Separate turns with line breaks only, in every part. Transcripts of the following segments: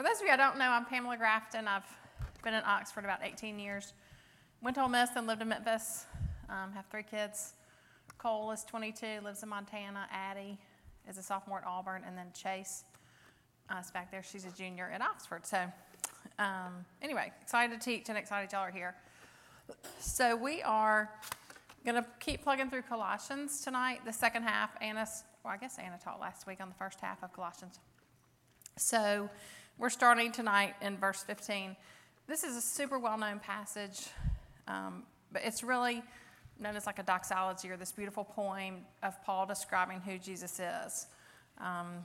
For those of you I don't know, I'm Pamela Grafton. I've been in Oxford about 18 years. Went to Ole Miss and lived in Memphis. Um, have three kids. Cole is 22, lives in Montana. Addie is a sophomore at Auburn, and then Chase uh, is back there. She's a junior at Oxford. So, um, anyway, excited to teach and excited y'all are here. So we are going to keep plugging through Colossians tonight. The second half, Anna, well, I guess Anna taught last week on the first half of Colossians. So we're starting tonight in verse 15. This is a super well known passage, um, but it's really known as like a doxology or this beautiful poem of Paul describing who Jesus is. Um,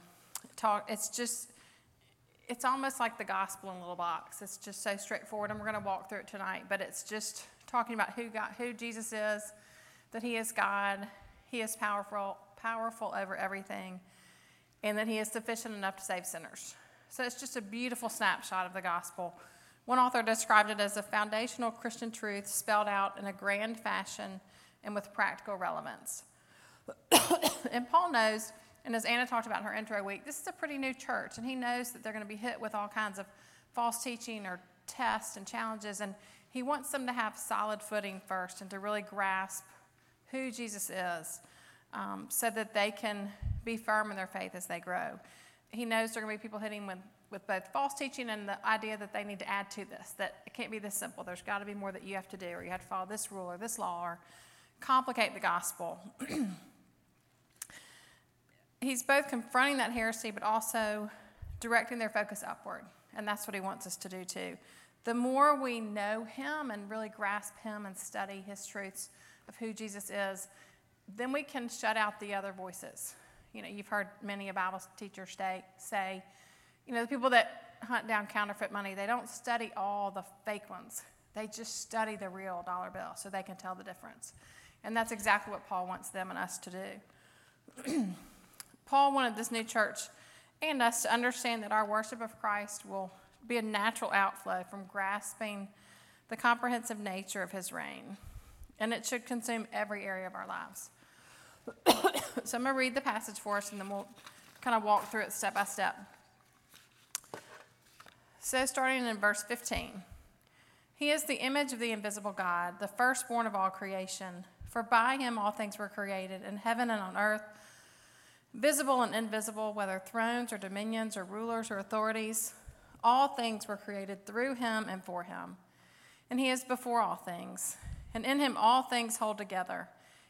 talk, it's just, it's almost like the gospel in a little box. It's just so straightforward, and we're going to walk through it tonight. But it's just talking about who God, who Jesus is, that He is God, He is powerful, powerful over everything, and that He is sufficient enough to save sinners. So it's just a beautiful snapshot of the gospel. One author described it as a foundational Christian truth spelled out in a grand fashion and with practical relevance. and Paul knows, and as Anna talked about in her intro week, this is a pretty new church, and he knows that they're going to be hit with all kinds of false teaching or tests and challenges, and he wants them to have solid footing first and to really grasp who Jesus is um, so that they can be firm in their faith as they grow he knows there are going to be people hitting with, with both false teaching and the idea that they need to add to this, that it can't be this simple. There's got to be more that you have to do, or you have to follow this rule or this law, or complicate the gospel. He's both confronting that heresy, but also directing their focus upward. And that's what he wants us to do too. The more we know him and really grasp him and study his truths of who Jesus is, then we can shut out the other voices you know, you've heard many a Bible teacher say, say, you know, the people that hunt down counterfeit money, they don't study all the fake ones. They just study the real dollar bill so they can tell the difference. And that's exactly what Paul wants them and us to do. Paul wanted this new church and us to understand that our worship of Christ will be a natural outflow from grasping the comprehensive nature of his reign. And it should consume every area of our lives. so I'm going to read the passage for us and then we'll kind of walk through it step by step. So, starting in verse 15, He is the image of the invisible God, the firstborn of all creation. For by Him all things were created, in heaven and on earth, visible and invisible, whether thrones or dominions or rulers or authorities. All things were created through Him and for Him. And He is before all things. And in Him all things hold together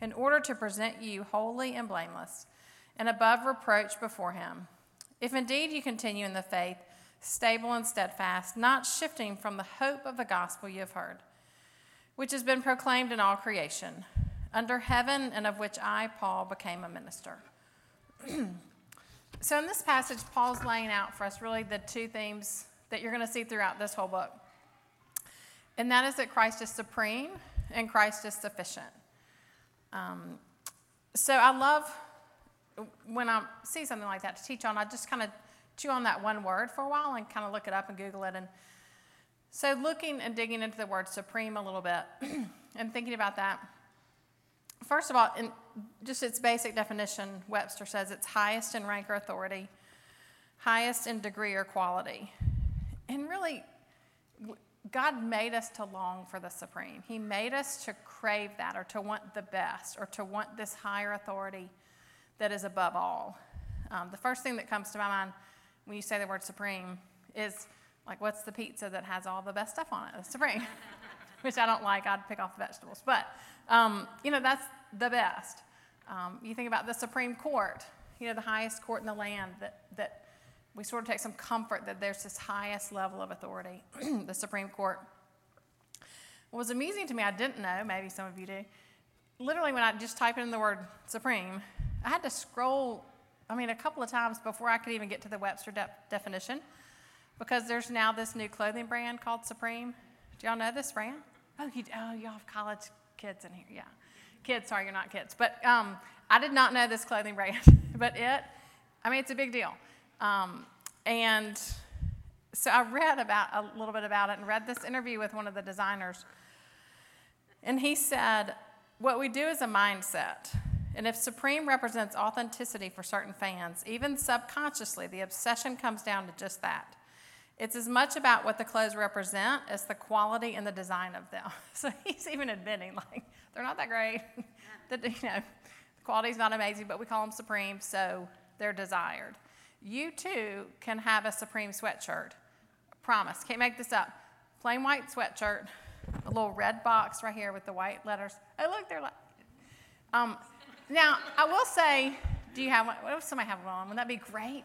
in order to present you holy and blameless and above reproach before him. If indeed you continue in the faith, stable and steadfast, not shifting from the hope of the gospel you have heard, which has been proclaimed in all creation, under heaven, and of which I, Paul, became a minister. so, in this passage, Paul's laying out for us really the two themes that you're going to see throughout this whole book. And that is that Christ is supreme and Christ is sufficient. Um, so I love when I see something like that to teach on, I just kind of chew on that one word for a while and kind of look it up and Google it. And so looking and digging into the word supreme a little bit and thinking about that. First of all, in just its basic definition, Webster says it's highest in rank or authority, highest in degree or quality. And really, God made us to long for the supreme. He made us to crave that or to want the best or to want this higher authority that is above all. Um, the first thing that comes to my mind when you say the word supreme is like, what's the pizza that has all the best stuff on it? The supreme, which I don't like. I'd pick off the vegetables. But, um, you know, that's the best. Um, you think about the Supreme Court, you know, the highest court in the land that, that we sort of take some comfort that there's this highest level of authority, the Supreme Court. What was amusing to me, I didn't know, maybe some of you do, literally when I just type in the word supreme, I had to scroll, I mean, a couple of times before I could even get to the Webster de- definition. because there's now this new clothing brand called Supreme. Do y'all know this brand? Oh, you, oh, y'all have college kids in here, yeah. Kids, sorry, you're not kids. But um, I did not know this clothing brand, but it, I mean, it's a big deal. Um, and so I read about a little bit about it and read this interview with one of the designers. And he said, What we do is a mindset. And if Supreme represents authenticity for certain fans, even subconsciously, the obsession comes down to just that. It's as much about what the clothes represent as the quality and the design of them. So he's even admitting, like, they're not that great. that, you know, the quality's not amazing, but we call them Supreme, so they're desired. You too can have a Supreme sweatshirt. Promise, can't make this up. Plain white sweatshirt, a little red box right here with the white letters. Oh, look, they're like. Um, now, I will say, do you have one? What if somebody have one? Wouldn't that be great?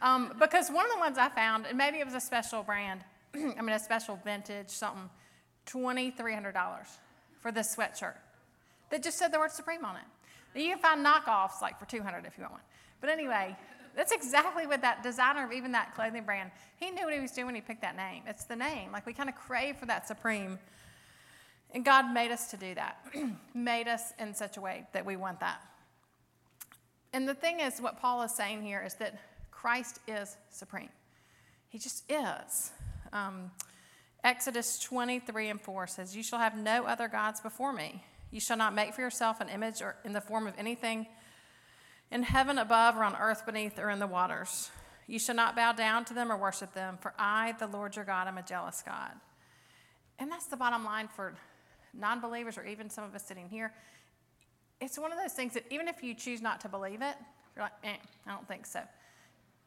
Um, because one of the ones I found, and maybe it was a special brand, I mean, a special vintage, something, $2,300 for this sweatshirt that just said the word Supreme on it. You can find knockoffs like for 200 if you want one. But anyway, that's exactly what that designer of even that clothing brand, he knew what he was doing when he picked that name. It's the name. Like we kind of crave for that supreme. And God made us to do that, made us in such a way that we want that. And the thing is, what Paul is saying here is that Christ is supreme. He just is. Um, Exodus 23 and 4 says, You shall have no other gods before me. You shall not make for yourself an image or in the form of anything in heaven above, or on earth beneath, or in the waters. You shall not bow down to them or worship them, for I, the Lord your God, am a jealous God. And that's the bottom line for non believers, or even some of us sitting here. It's one of those things that even if you choose not to believe it, you're like, eh, I don't think so.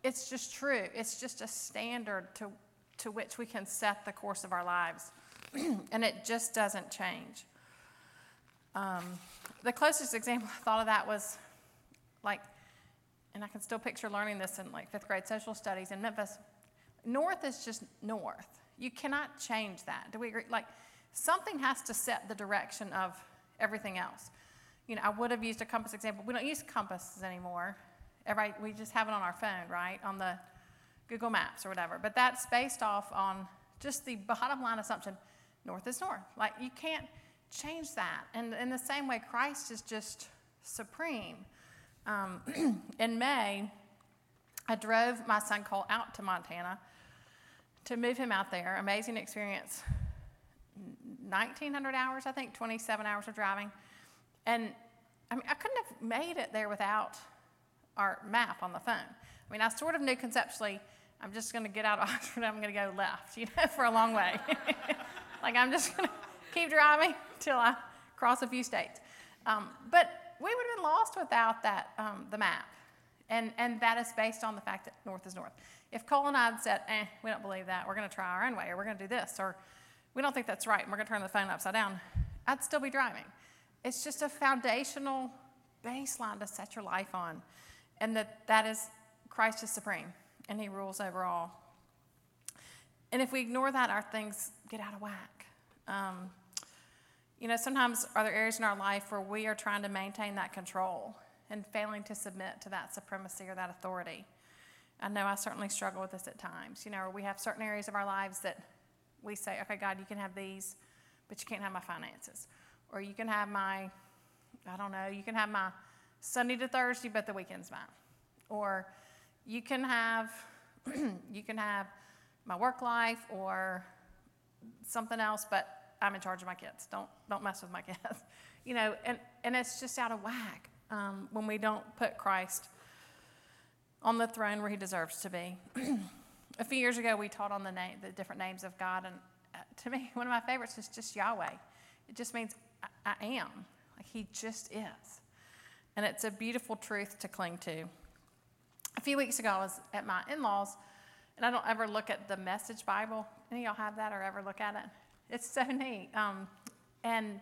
It's just true. It's just a standard to, to which we can set the course of our lives. and it just doesn't change. Um, the closest example I thought of that was like, and I can still picture learning this in like fifth grade social studies in Memphis. North is just north. You cannot change that. Do we agree? Like, something has to set the direction of everything else. You know, I would have used a compass example. We don't use compasses anymore. Everybody, we just have it on our phone, right? On the Google Maps or whatever. But that's based off on just the bottom line assumption north is north. Like, you can't change that. And in the same way, Christ is just supreme. Um, in May, I drove my son Cole out to Montana to move him out there. Amazing experience. 1,900 hours, I think, 27 hours of driving. And I mean, I couldn't have made it there without our map on the phone. I mean, I sort of knew conceptually, I'm just going to get out of Oxford, I'm going to go left, you know, for a long way. like, I'm just going to keep driving till I cross a few states. Um, but we would have been lost without that, um, the map. And, and that is based on the fact that north is north. If Cole and I had said, eh, we don't believe that, we're going to try our own way, or we're going to do this, or we don't think that's right, and we're going to turn the phone upside down, I'd still be driving. It's just a foundational baseline to set your life on, and that that is Christ is supreme, and He rules over all. And if we ignore that, our things get out of whack. Um, you know, sometimes are there areas in our life where we are trying to maintain that control and failing to submit to that supremacy or that authority. I know I certainly struggle with this at times. You know, we have certain areas of our lives that we say, okay, God, you can have these, but you can't have my finances. Or you can have my, I don't know, you can have my Sunday to Thursday, but the weekend's mine. Or you can have, you can have my work life or something else, but I'm in charge of my kids. Don't, don't mess with my kids. You know, and, and it's just out of whack um, when we don't put Christ on the throne where he deserves to be. a few years ago, we taught on the, name, the different names of God, and uh, to me, one of my favorites is just Yahweh. It just means I, I am. Like he just is. And it's a beautiful truth to cling to. A few weeks ago, I was at my in laws, and I don't ever look at the Message Bible. Any y'all have that or ever look at it? It's so neat. Um, and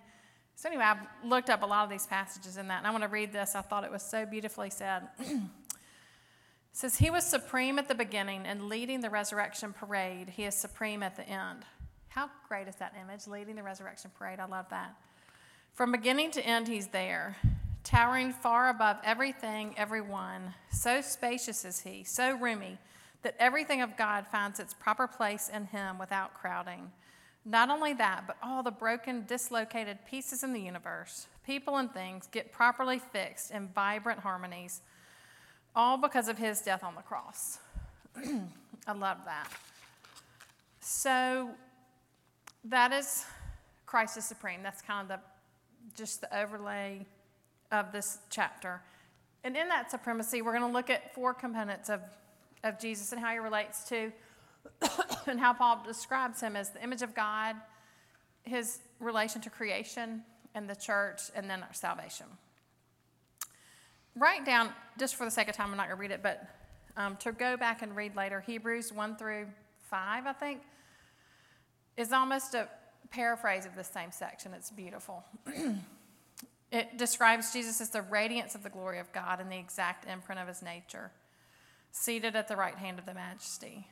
so, anyway, I've looked up a lot of these passages in that, and I want to read this. I thought it was so beautifully said. it says, He was supreme at the beginning and leading the resurrection parade. He is supreme at the end. How great is that image, leading the resurrection parade? I love that. From beginning to end, He's there, towering far above everything, everyone. So spacious is He, so roomy, that everything of God finds its proper place in Him without crowding. Not only that, but all the broken, dislocated pieces in the universe, people and things, get properly fixed in vibrant harmonies, all because of His death on the cross. I love that. So, that is Christ is supreme. That's kind of the just the overlay of this chapter. And in that supremacy, we're going to look at four components of, of Jesus and how he relates to, and how Paul describes him as the image of God, his relation to creation and the church, and then our salvation. Write down, just for the sake of time, I'm not going to read it, but um, to go back and read later, Hebrews 1 through 5, I think, is almost a paraphrase of the same section. It's beautiful. it describes Jesus as the radiance of the glory of God and the exact imprint of his nature, seated at the right hand of the majesty.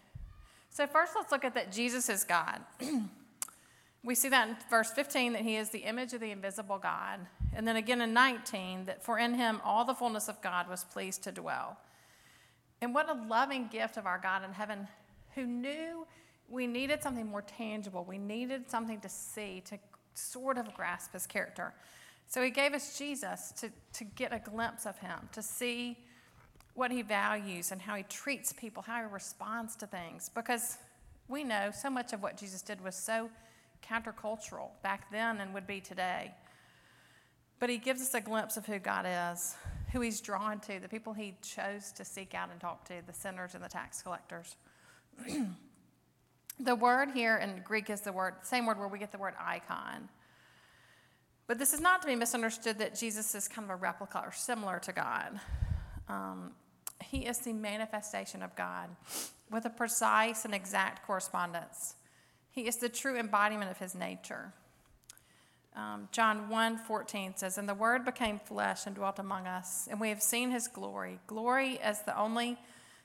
So, first, let's look at that Jesus is God. we see that in verse 15 that he is the image of the invisible God. And then again in 19 that for in him all the fullness of God was pleased to dwell. And what a loving gift of our God in heaven who knew we needed something more tangible. We needed something to see, to sort of grasp his character. So he gave us Jesus to, to get a glimpse of him, to see what he values and how he treats people, how he responds to things. Because we know so much of what Jesus did was so countercultural back then and would be today. But he gives us a glimpse of who God is, who he's drawn to, the people he chose to seek out and talk to, the sinners and the tax collectors. The word here in Greek is the word, same word where we get the word icon. But this is not to be misunderstood that Jesus is kind of a replica or similar to God. Um, he is the manifestation of God with a precise and exact correspondence. He is the true embodiment of his nature. Um, John 1 14 says, And the Word became flesh and dwelt among us, and we have seen his glory glory as the only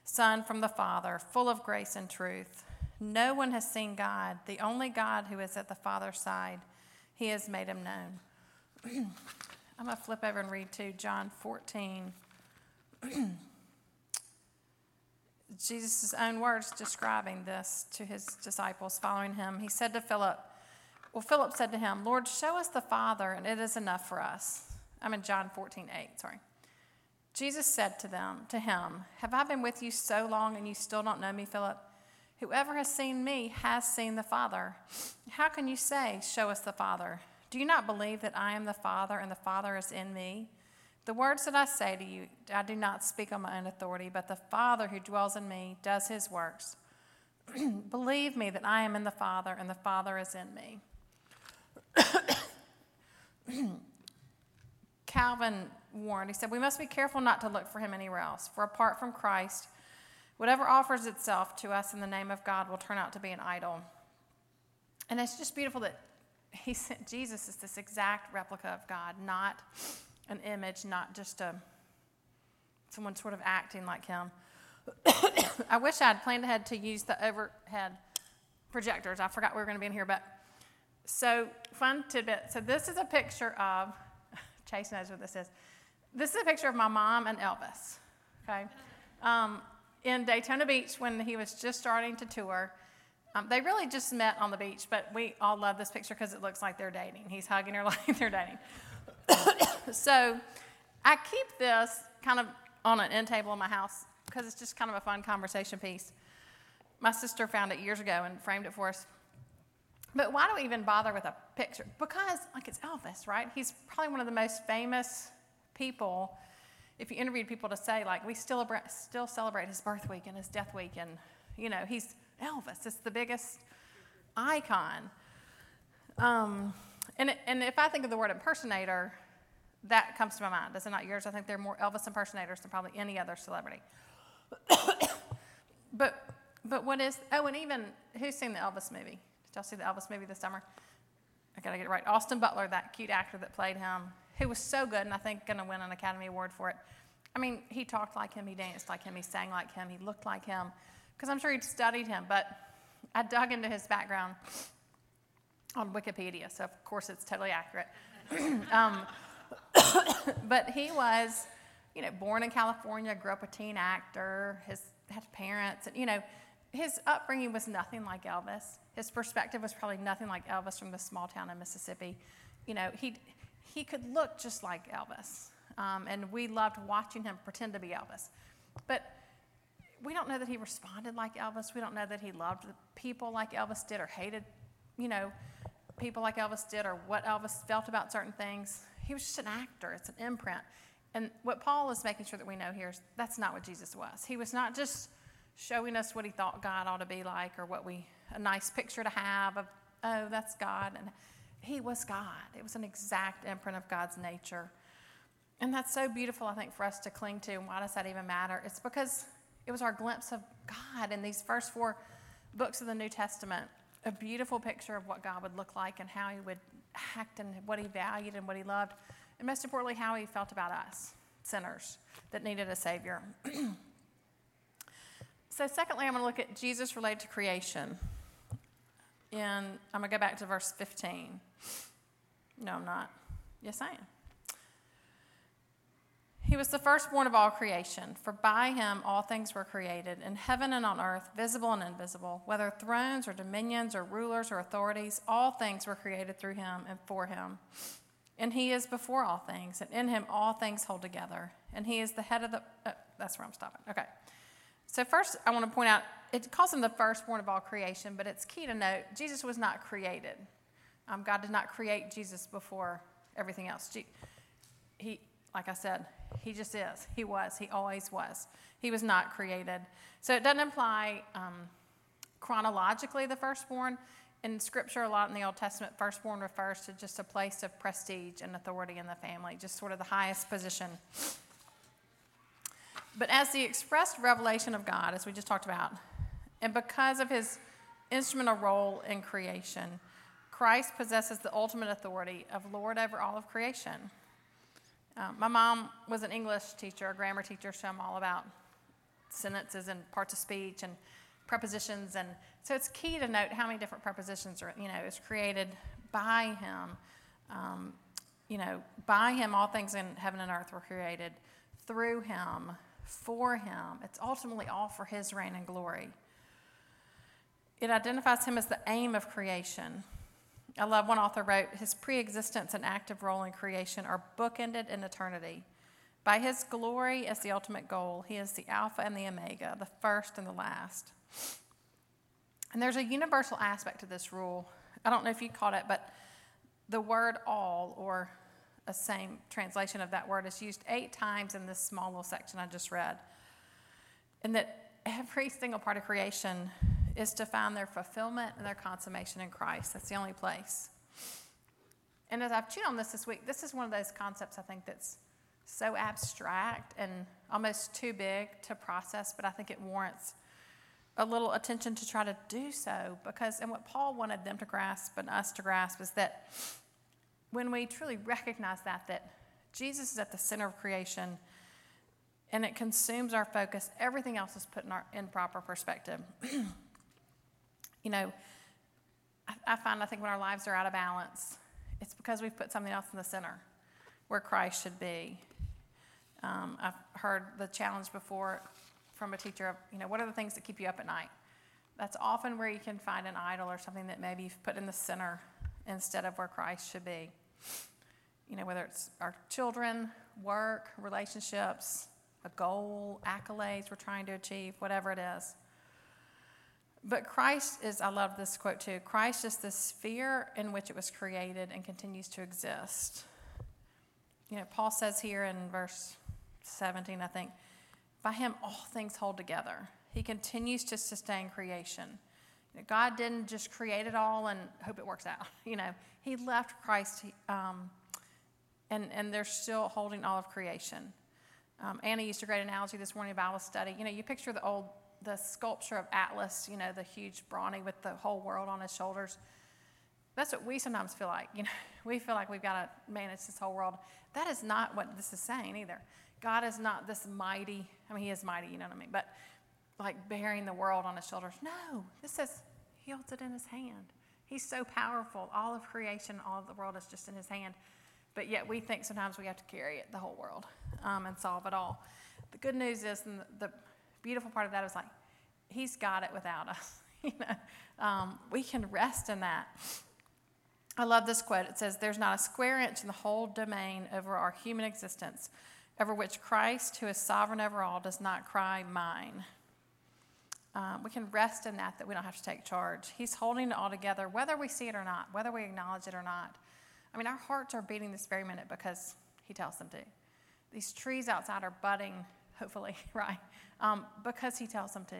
Son from the Father, full of grace and truth. No one has seen God, the only God who is at the Father's side. He has made him known. I'm going to flip over and read to John 14. Jesus' own words describing this to his disciples following him. He said to Philip, Well, Philip said to him, Lord, show us the Father, and it is enough for us. I'm in John 14, 8, sorry. Jesus said to them, to him, Have I been with you so long and you still don't know me, Philip? Whoever has seen me has seen the Father. How can you say, Show us the Father? Do you not believe that I am the Father and the Father is in me? The words that I say to you, I do not speak on my own authority, but the Father who dwells in me does his works. believe me that I am in the Father and the Father is in me. Calvin warned, he said, We must be careful not to look for him anywhere else, for apart from Christ, Whatever offers itself to us in the name of God will turn out to be an idol. And it's just beautiful that he sent Jesus as this exact replica of God, not an image, not just a someone sort of acting like him. I wish I had planned ahead to use the overhead projectors. I forgot we were going to be in here, but so fun tidbit. So this is a picture of Chase knows what this is. This is a picture of my mom and Elvis. Okay. Um, in Daytona Beach when he was just starting to tour. Um, they really just met on the beach, but we all love this picture because it looks like they're dating. He's hugging her like they're dating. So I keep this kind of on an end table in my house because it's just kind of a fun conversation piece. My sister found it years ago and framed it for us. But why do we even bother with a picture? Because, like, it's Elvis, right? He's probably one of the most famous people if you interviewed people to say, like, we still, still celebrate his birth week and his death week, and, you know, he's Elvis. It's the biggest icon. Um, and, and if I think of the word impersonator, that comes to my mind. Does it not yours? I think there are more Elvis impersonators than probably any other celebrity. but, but what is, oh, and even, who's seen the Elvis movie? Did y'all see the Elvis movie this summer? I gotta get it right. Austin Butler, that cute actor that played him, who was so good and I think to win an Academy Award for it. I mean, he talked like him, he danced like him, he sang like him, he looked like him, because I'm sure he'd studied him. But I dug into his background on Wikipedia, so of course it's totally accurate. um, but he was, you know, born in California, grew up a teen actor. His had parents, and you know, his upbringing was nothing like Elvis. His perspective was probably nothing like Elvis from the small town in Mississippi. You know, he he could look just like Elvis, um, and we loved watching him pretend to be Elvis. But we don't know that he responded like Elvis. We don't know that he loved people like Elvis did or hated, you know, people like Elvis did or what Elvis felt about certain things. He was just an actor, it's an imprint. And what Paul is making sure that we know here is that's not what Jesus was. He was not just showing us what he thought God ought to be like or what we, a nice picture to have of, oh, that's God. And he was God. It was an exact imprint of God's nature. And that's so beautiful, I think, for us to cling to. And why does that even matter? It's because it was our glimpse of God in these first four books of the New Testament. A beautiful picture of what God would look like and how he would act and what he valued and what he loved. And most importantly, how he felt about us, sinners that needed a Savior. so, secondly, I'm going to look at Jesus related to creation. And I'm going to go back to verse 15. No, I'm not. Yes, I am. He was the firstborn of all creation, for by him all things were created, in heaven and on earth, visible and invisible, whether thrones or dominions or rulers or authorities, all things were created through him and for him. And he is before all things, and in him all things hold together. And he is the head of the. Uh, that's where I'm stopping. Okay. So, first, I want to point out it calls him the firstborn of all creation, but it's key to note Jesus was not created. Um, God did not create Jesus before everything else. He, like I said, he just is. He was. He always was. He was not created. So it doesn't imply um, chronologically the firstborn. In Scripture, a lot in the Old Testament, firstborn refers to just a place of prestige and authority in the family, just sort of the highest position. But as the expressed revelation of God, as we just talked about, and because of his instrumental role in creation, Christ possesses the ultimate authority of Lord over all of creation. Um, my mom was an English teacher, a grammar teacher, so I'm all about sentences and parts of speech and prepositions. And so it's key to note how many different prepositions are, you know, is created by him. Um, you know, by him all things in heaven and earth were created, through him, for him. It's ultimately all for his reign and glory. It identifies him as the aim of creation. I love one author wrote, His pre existence and active role in creation are bookended in eternity. By His glory as the ultimate goal, He is the Alpha and the Omega, the first and the last. And there's a universal aspect to this rule. I don't know if you caught it, but the word all, or a same translation of that word, is used eight times in this small little section I just read. And that every single part of creation is to find their fulfillment and their consummation in Christ. That's the only place. And as I've chewed on this this week, this is one of those concepts I think that's so abstract and almost too big to process, but I think it warrants a little attention to try to do so because, and what Paul wanted them to grasp and us to grasp is that when we truly recognize that, that Jesus is at the center of creation and it consumes our focus, everything else is put in, our, in proper perspective. you know, I, I find I think when our lives are out of balance, it's because we've put something else in the center where Christ should be. Um, I've heard the challenge before from a teacher of, you know, what are the things that keep you up at night? That's often where you can find an idol or something that maybe you've put in the center instead of where Christ should be. You know, whether it's our children, work, relationships, a goal, accolades we're trying to achieve, whatever it is. But Christ is, I love this quote too Christ is the sphere in which it was created and continues to exist. You know, Paul says here in verse 17, I think, by him all things hold together. He continues to sustain creation. You know, God didn't just create it all and hope it works out. You know, He left Christ, um, and, and they're still holding all of creation. Um, Anna used a great analogy this morning in Bible study. You know, you picture the old the sculpture of Atlas, you know, the huge brawny with the whole world on his shoulders. That's what we sometimes feel like. You know, we feel like we've got to manage this whole world. That is not what this is saying either. God is not this mighty, I mean, he is mighty, you know what I mean, but like bearing the world on his shoulders. No, this says he holds it in his hand. He's so powerful. All of creation, all of the world is just in his hand. But yet we think sometimes we have to carry it, the whole world, um, and solve it all. The good news is, and the beautiful part of that is like, He's got it without us. you know, um, we can rest in that. I love this quote. It says, There's not a square inch in the whole domain over our human existence over which Christ, who is sovereign over all, does not cry, Mine. Um, we can rest in that, that we don't have to take charge. He's holding it all together, whether we see it or not, whether we acknowledge it or not. I mean, our hearts are beating this very minute because He tells them to. These trees outside are budding, hopefully, right? Um, because He tells them to.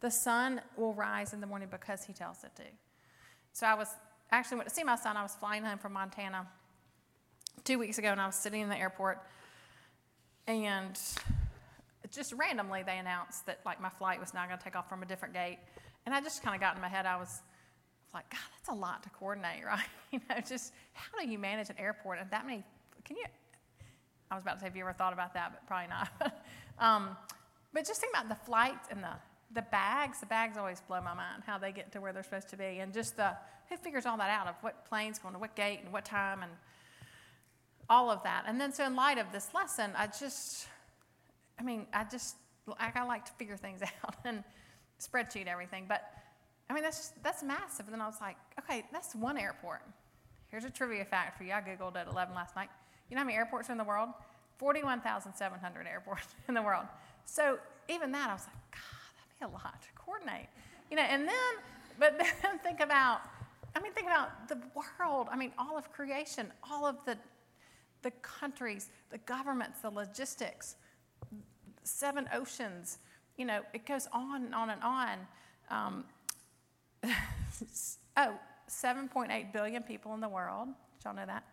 The sun will rise in the morning because He tells it to. So I was actually went to see my son. I was flying home from Montana two weeks ago, and I was sitting in the airport, and just randomly they announced that like my flight was now going to take off from a different gate, and I just kind of got in my head. I was like, God, that's a lot to coordinate, right? you know, just how do you manage an airport and that many? Can you? I was about to say, have you ever thought about that? But probably not. um, but just think about the flights and the the bags. The bags always blow my mind how they get to where they're supposed to be, and just the who figures all that out of what plane's going to what gate and what time and all of that. And then so in light of this lesson, I just, I mean, I just I, I like to figure things out and spreadsheet everything, but I mean, that's, just, that's massive. And then I was like, okay, that's one airport. Here's a trivia fact for you. I Googled at 11 last night. You know how many airports are in the world? 41,700 airports in the world. So even that, I was like, God, that'd be a lot to coordinate. You know, and then, but then think about, I mean, think about the world. I mean, all of creation, all of the, the countries, the governments, the logistics, seven oceans. You know, it goes on and on and on. Um, oh, 7.8 billion people in the world. Did y'all know that?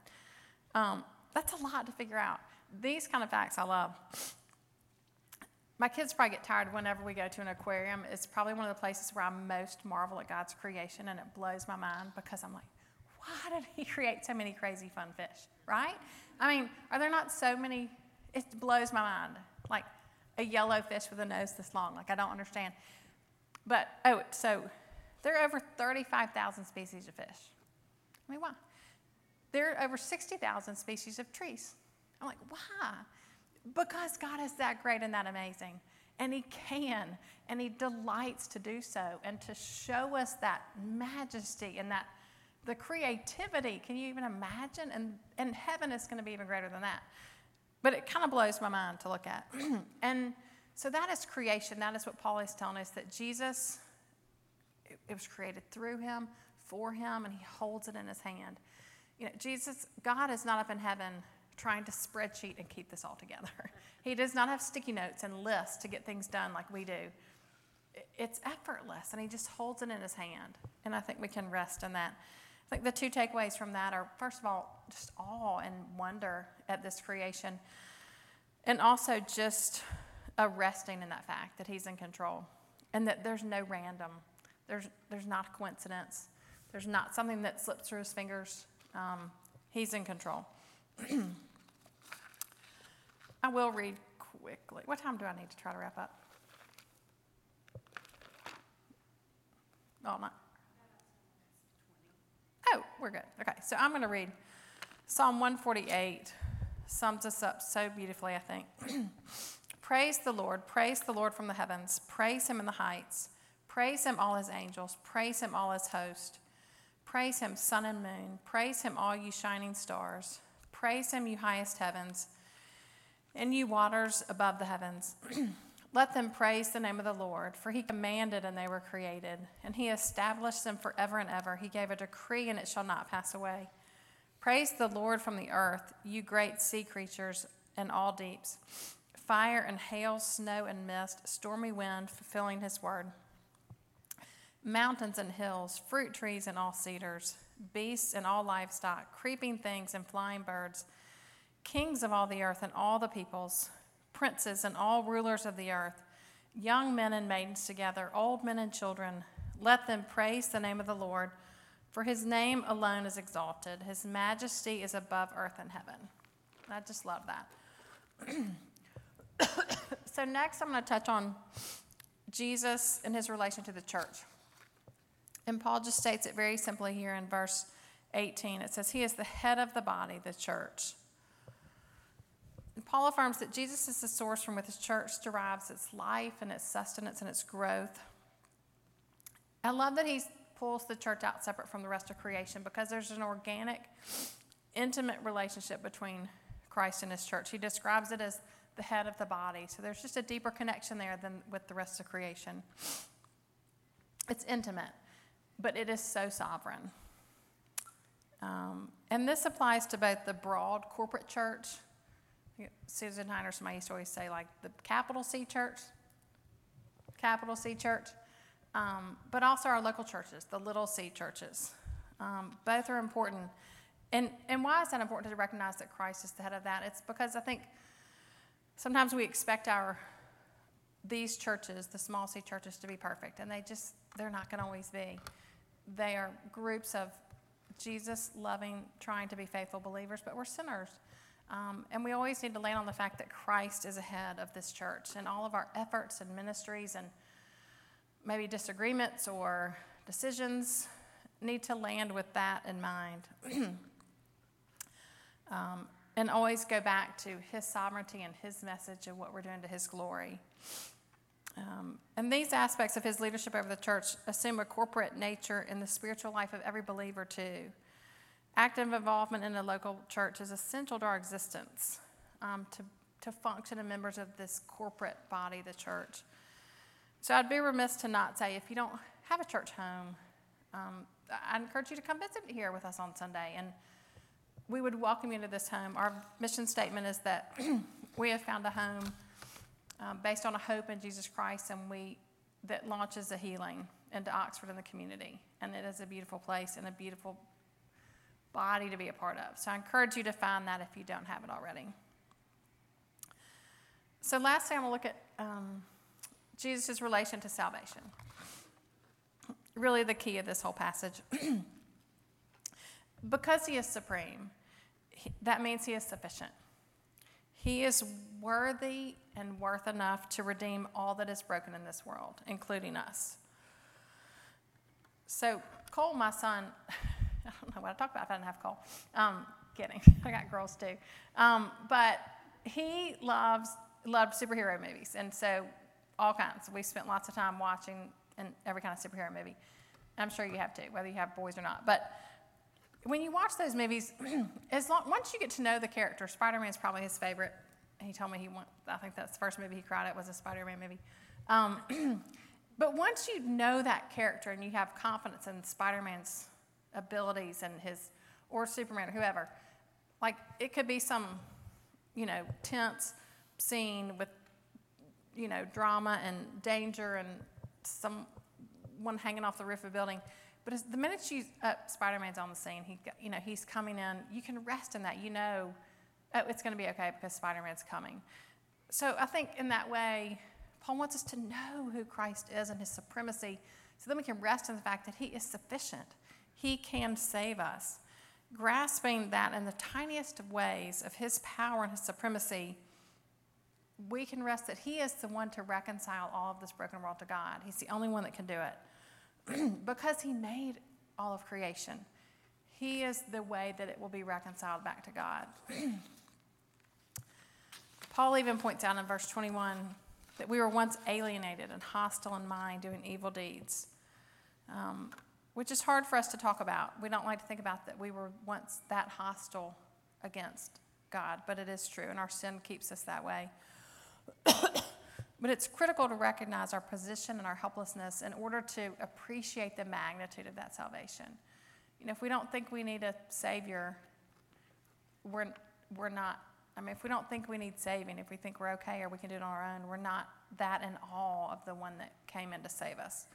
Um, that's a lot to figure out. These kind of facts I love. My kids probably get tired whenever we go to an aquarium. It's probably one of the places where I most marvel at God's creation, and it blows my mind because I'm like, why did He create so many crazy fun fish, right? I mean, are there not so many? It blows my mind. Like a yellow fish with a nose this long. Like, I don't understand. But, oh, so there are over 35,000 species of fish. I mean, why? There are over 60,000 species of trees. I'm like, why? Because God is that great and that amazing. And He can, and He delights to do so, and to show us that majesty and that the creativity. Can you even imagine? And, and heaven is going to be even greater than that. But it kind of blows my mind to look at. and so that is creation. That is what Paul is telling us that Jesus it was created through him, for him, and he holds it in his hand. You know, Jesus, God is not up in heaven trying to spreadsheet and keep this all together. He does not have sticky notes and lists to get things done like we do. It's effortless, and he just holds it in his hand. And I think we can rest in that. I think the two takeaways from that are first of all, just awe and wonder at this creation, and also just a resting in that fact that he's in control and that there's no random there's, there's not a coincidence. There's not something that slips through his fingers. Um, he's in control. I will read quickly. What time do I need to try to wrap up? Oh, not. Oh, we're good. Okay, so I'm going to read Psalm 148. Sums us up so beautifully, I think. praise the Lord. Praise the Lord from the heavens. Praise him in the heights. Praise him, all his angels. Praise him, all his host. Praise him, sun and moon. Praise him, all you shining stars. Praise him, you highest heavens, and you waters above the heavens. Let them praise the name of the Lord, for he commanded and they were created, and he established them forever and ever. He gave a decree and it shall not pass away. Praise the Lord from the earth, you great sea creatures and all deeps. Fire and hail, snow and mist, stormy wind, fulfilling his word mountains and hills, fruit trees and all cedars, beasts and all livestock, creeping things and flying birds, kings of all the earth and all the peoples, princes and all rulers of the earth, young men and maidens together, old men and children, let them praise the name of the Lord, for his name alone is exalted. His majesty is above earth and heaven. I just love that. so, next, I'm going to touch on Jesus and his relation to the church. And Paul just states it very simply here in verse 18. It says, He is the head of the body, the church. Paul affirms that Jesus is the source from which his church derives its life and its sustenance and its growth. I love that he pulls the church out separate from the rest of creation because there's an organic, intimate relationship between Christ and his church. He describes it as the head of the body. So there's just a deeper connection there than with the rest of creation. It's intimate, but it is so sovereign. Um, and this applies to both the broad corporate church. Susan Heinersma used to always say, like the capital C church, capital C church, um, but also our local churches, the little C churches. Um, both are important. And, and why is that important to recognize that Christ is the head of that? It's because I think sometimes we expect our these churches, the small C churches, to be perfect, and they just they're not going to always be. They are groups of Jesus loving, trying to be faithful believers, but we're sinners. Um, and we always need to land on the fact that Christ is ahead of this church and all of our efforts and ministries and maybe disagreements or decisions need to land with that in mind. um, and always go back to his sovereignty and his message and what we're doing to his glory. Um, and these aspects of his leadership over the church assume a corporate nature in the spiritual life of every believer, too. Active involvement in a local church is essential to our existence, um, to, to function as members of this corporate body, the church. So I'd be remiss to not say if you don't have a church home, um, I encourage you to come visit here with us on Sunday. And we would welcome you to this home. Our mission statement is that we have found a home um, based on a hope in Jesus Christ, and we that launches a healing into Oxford and the community. And it is a beautiful place and a beautiful body to be a part of. So I encourage you to find that if you don't have it already. So lastly, I'm going to look at um, Jesus' relation to salvation. Really, the key of this whole passage. because he is supreme, that means he is sufficient. He is worthy and worth enough to redeem all that is broken in this world, including us. So, Cole, my son, I don't know what I talk about if I didn't have Cole. Um, kidding, I got girls too. Um, but he loves loved superhero movies, and so all kinds. We spent lots of time watching and every kind of superhero movie. I'm sure you have too, whether you have boys or not. But when you watch those movies, as long once you get to know the character, Spider Man is probably his favorite. He told me he went. I think that's the first movie he cried at was a Spider Man movie. Um, but once you know that character and you have confidence in Spider Man's abilities and his, or Superman or whoever, like it could be some, you know, tense scene with, you know, drama and danger and someone hanging off the roof of a building but the minute you, uh, Spider-Man's on the scene, he, you know, he's coming in. You can rest in that. You know, oh, it's going to be okay because Spider-Man's coming. So I think in that way, Paul wants us to know who Christ is and his supremacy, so then we can rest in the fact that he is sufficient. He can save us. Grasping that in the tiniest of ways of his power and his supremacy, we can rest that he is the one to reconcile all of this broken world to God. He's the only one that can do it. because He made all of creation, He is the way that it will be reconciled back to God. Paul even points out in verse 21 that we were once alienated and hostile in mind, doing evil deeds, um, which is hard for us to talk about. We don't like to think about that we were once that hostile against God, but it is true, and our sin keeps us that way. But it's critical to recognize our position and our helplessness in order to appreciate the magnitude of that salvation. You know, if we don't think we need a Savior, we're, we're not. I mean, if we don't think we need saving, if we think we're okay or we can do it on our own, we're not that in awe of the one that came in to save us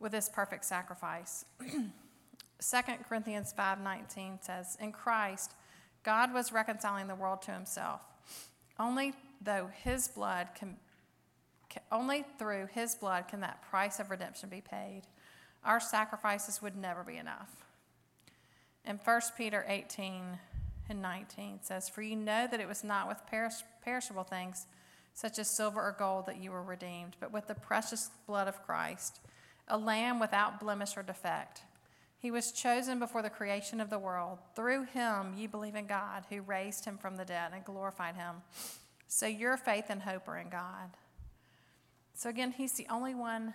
with this perfect sacrifice. 2 Corinthians 5:19 says, "In Christ, God was reconciling the world to himself. Only though his blood can only through his blood can that price of redemption be paid. Our sacrifices would never be enough. And 1 Peter 18 and 19 says, For you know that it was not with perish- perishable things, such as silver or gold, that you were redeemed, but with the precious blood of Christ, a lamb without blemish or defect. He was chosen before the creation of the world. Through him, you believe in God, who raised him from the dead and glorified him. So your faith and hope are in God. So again, he's the only one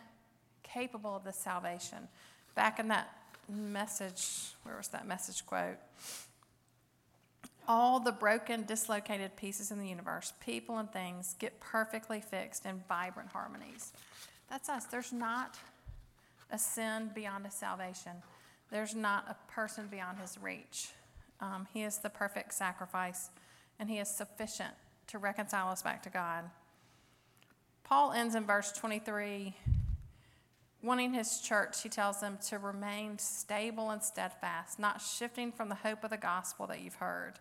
capable of this salvation. Back in that message, where was that message quote? All the broken, dislocated pieces in the universe, people and things, get perfectly fixed in vibrant harmonies. That's us. There's not a sin beyond a salvation. There's not a person beyond his reach. Um, he is the perfect sacrifice, and he is sufficient to reconcile us back to God. Paul ends in verse 23 wanting his church, he tells them to remain stable and steadfast, not shifting from the hope of the gospel that you've heard.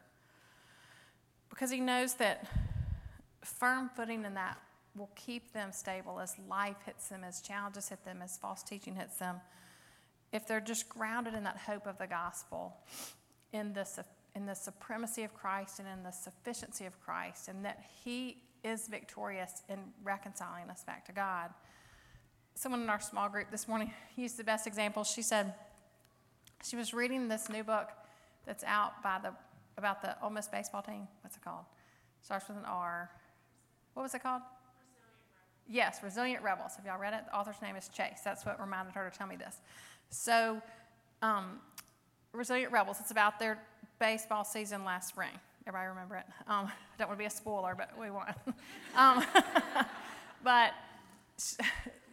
Because he knows that firm footing in that will keep them stable as life hits them, as challenges hit them, as false teaching hits them if they're just grounded in that hope of the gospel, in the, in the supremacy of Christ and in the sufficiency of Christ, and that He is victorious in reconciling us back to God. Someone in our small group this morning used the best example. She said she was reading this new book that's out by the about the Ole Miss baseball team. What's it called? Starts with an R. What was it called? Yes, Resilient Rebels. Have y'all read it? The author's name is Chase. That's what reminded her to tell me this. So, um, Resilient Rebels, it's about their baseball season last spring. Everybody remember it? Um, I don't want to be a spoiler, but we won. um, but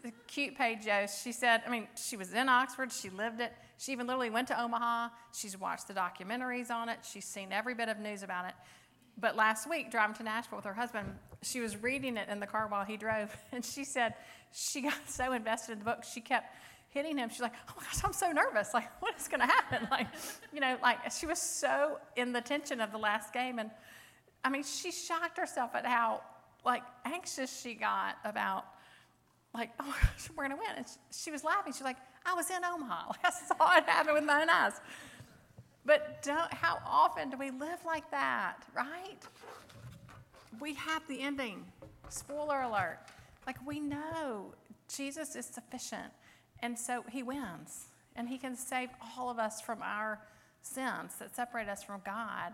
the cute Paige Jost, she said, I mean, she was in Oxford, she lived it. She even literally went to Omaha. She's watched the documentaries on it, she's seen every bit of news about it. But last week, driving to Nashville with her husband, she was reading it in the car while he drove, and she said she got so invested in the book, she kept hitting him. She's like, oh my gosh, I'm so nervous. Like, what is going to happen? Like, you know, like she was so in the tension of the last game. And I mean, she shocked herself at how like anxious she got about like, oh my gosh, we're going to win. And she was laughing. She's like, I was in Omaha. Like, I saw it happen with my own eyes. But don't, how often do we live like that, right? We have the ending. Spoiler alert. Like, we know Jesus is sufficient. And so he wins. And he can save all of us from our sins that separate us from God.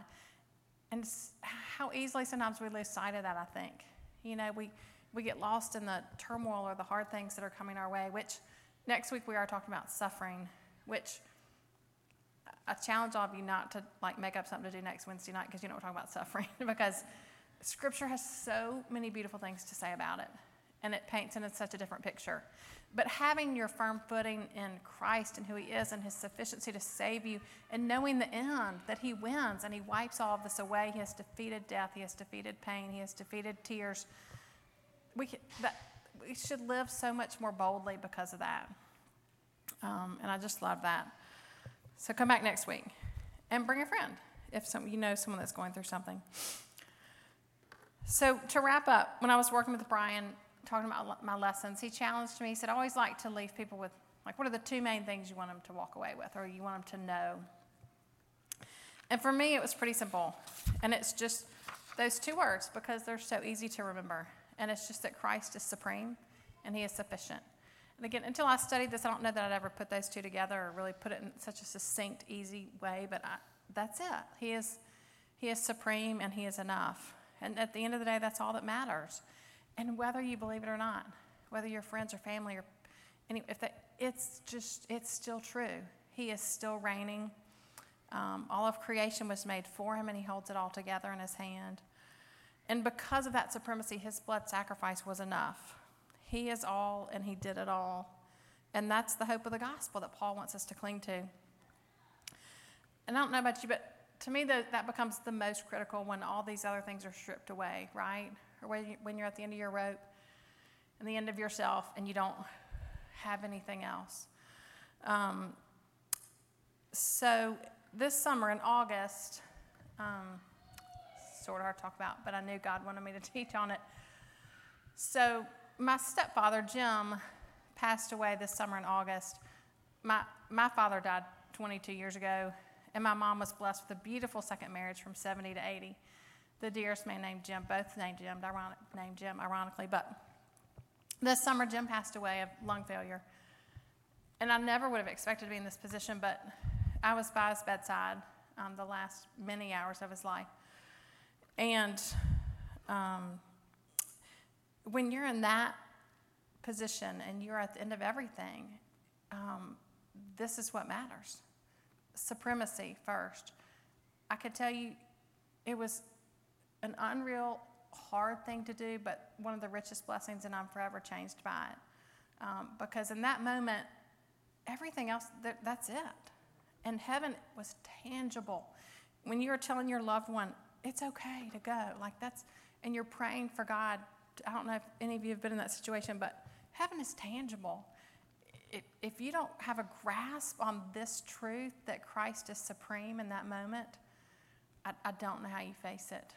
And how easily sometimes we lose sight of that, I think. You know, we, we get lost in the turmoil or the hard things that are coming our way, which next week we are talking about suffering, which I challenge all of you not to like make up something to do next Wednesday night because you know we're talking about suffering because scripture has so many beautiful things to say about it and it paints in such a different picture. But having your firm footing in Christ and who He is and His sufficiency to save you, and knowing the end that He wins and He wipes all of this away, He has defeated death, He has defeated pain, He has defeated tears. We, can, that, we should live so much more boldly because of that. Um, and I just love that. So come back next week and bring a friend if some, you know someone that's going through something. So to wrap up, when I was working with Brian talking about my lessons, he challenged me. He said, I always like to leave people with, like, what are the two main things you want them to walk away with or you want them to know? And for me, it was pretty simple. And it's just those two words because they're so easy to remember. And it's just that Christ is supreme and he is sufficient. And again, until I studied this, I don't know that I'd ever put those two together or really put it in such a succinct, easy way, but I, that's it. He is, he is supreme and he is enough. And at the end of the day, that's all that matters. And whether you believe it or not, whether your friends or family or any, if they, it's just, it's still true. He is still reigning. Um, all of creation was made for him, and he holds it all together in his hand. And because of that supremacy, his blood sacrifice was enough. He is all, and he did it all. And that's the hope of the gospel that Paul wants us to cling to. And I don't know about you, but to me, that, that becomes the most critical when all these other things are stripped away, right? or when, you, when you're at the end of your rope and the end of yourself and you don't have anything else. Um, so this summer in August, um, sort of hard to talk about, but I knew God wanted me to teach on it. So my stepfather, Jim, passed away this summer in August. My, my father died 22 years ago, and my mom was blessed with a beautiful second marriage from 70 to 80 the dearest man named Jim, both named Jim, ironic, named Jim, ironically. But this summer, Jim passed away of lung failure. and I never would have expected to be in this position, but I was by his bedside um, the last many hours of his life. And um, when you're in that position and you're at the end of everything, um, this is what matters supremacy first. I could tell you it was an unreal, hard thing to do, but one of the richest blessings, and I'm forever changed by it. Um, because in that moment, everything else, that, that's it. And heaven was tangible. When you're telling your loved one, it's okay to go, like that's, and you're praying for God. I don't know if any of you have been in that situation, but heaven is tangible. If you don't have a grasp on this truth that Christ is supreme in that moment, I, I don't know how you face it.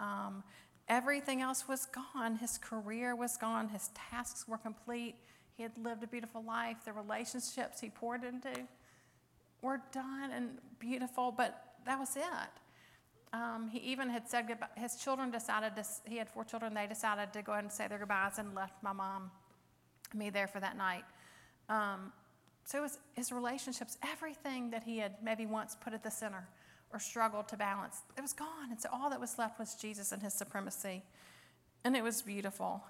Um, everything else was gone. His career was gone. His tasks were complete. He had lived a beautiful life. The relationships he poured into were done and beautiful, but that was it. Um, he even had said goodbye. His children decided to, he had four children, they decided to go ahead and say their goodbyes and left my mom, me there for that night. Um, so was his relationships, everything that he had maybe once put at the center or struggled to balance, it was gone. And so all that was left was Jesus and his supremacy. And it was beautiful.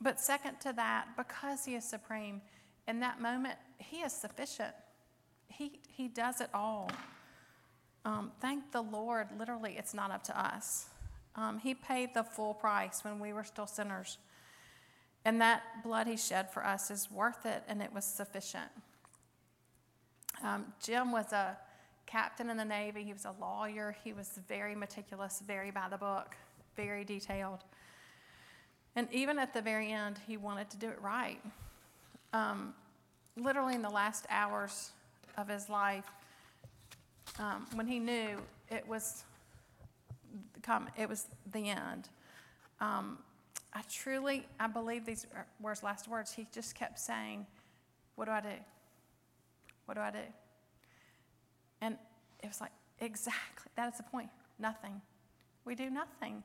But second to that, because he is supreme, in that moment, he is sufficient. He, he does it all. Um, thank the Lord, literally, it's not up to us. Um, he paid the full price when we were still sinners. And that blood he shed for us is worth it, and it was sufficient. Um, Jim was a captain in the Navy, he was a lawyer, he was very meticulous, very by the book, very detailed. And even at the very end, he wanted to do it right. Um, literally, in the last hours of his life, um, when he knew it was come, it was the end. Um, I truly, I believe these were his last words. He just kept saying, "What do I do? What do I do?" And it was like, exactly. That is the point. Nothing. We do nothing.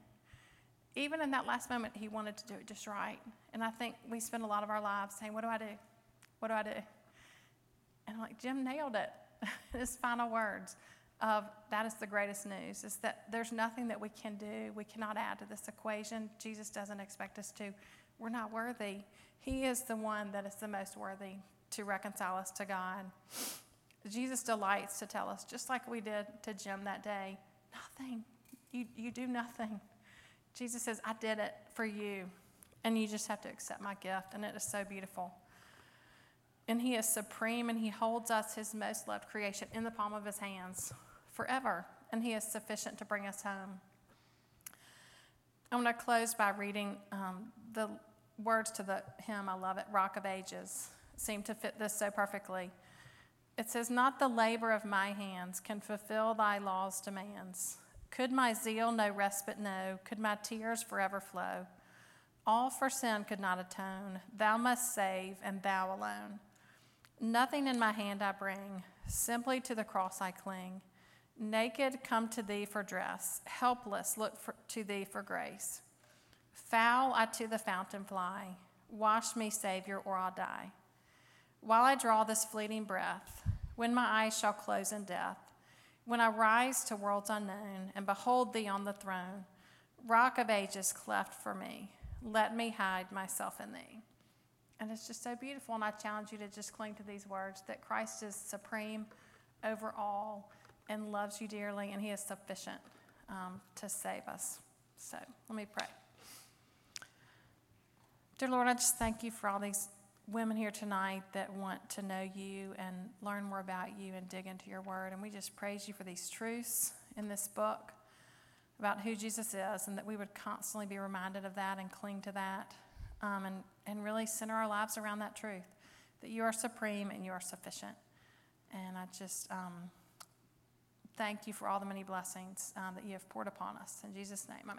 Even in that last moment, he wanted to do it just right. And I think we spend a lot of our lives saying, "What do I do? What do I do?" And I'm like Jim nailed it. his final words of that is the greatest news is that there's nothing that we can do. We cannot add to this equation. Jesus doesn't expect us to. We're not worthy. He is the one that is the most worthy to reconcile us to God. Jesus delights to tell us, just like we did to Jim that day, nothing. You, you do nothing. Jesus says, I did it for you, and you just have to accept my gift, and it is so beautiful and He is supreme, and He holds us, His most loved creation, in the palm of His hands forever, and He is sufficient to bring us home. I'm going to close by reading um, the words to the hymn, I love it, Rock of Ages, seem to fit this so perfectly. It says, Not the labor of my hands can fulfill thy law's demands. Could my zeal no respite know? Could my tears forever flow? All for sin could not atone. Thou must save, and thou alone. Nothing in my hand I bring, simply to the cross I cling. Naked, come to thee for dress, helpless, look for, to thee for grace. Foul, I to the fountain fly. Wash me, Savior, or I'll die. While I draw this fleeting breath, when my eyes shall close in death, when I rise to worlds unknown and behold thee on the throne, rock of ages cleft for me, let me hide myself in thee. And it's just so beautiful. And I challenge you to just cling to these words that Christ is supreme over all and loves you dearly, and He is sufficient um, to save us. So let me pray. Dear Lord, I just thank you for all these women here tonight that want to know you and learn more about you and dig into your word. And we just praise you for these truths in this book about who Jesus is, and that we would constantly be reminded of that and cling to that um, and, and really center our lives around that truth that you are supreme and you are sufficient. And I just um, thank you for all the many blessings um, that you have poured upon us. In Jesus' name, amen.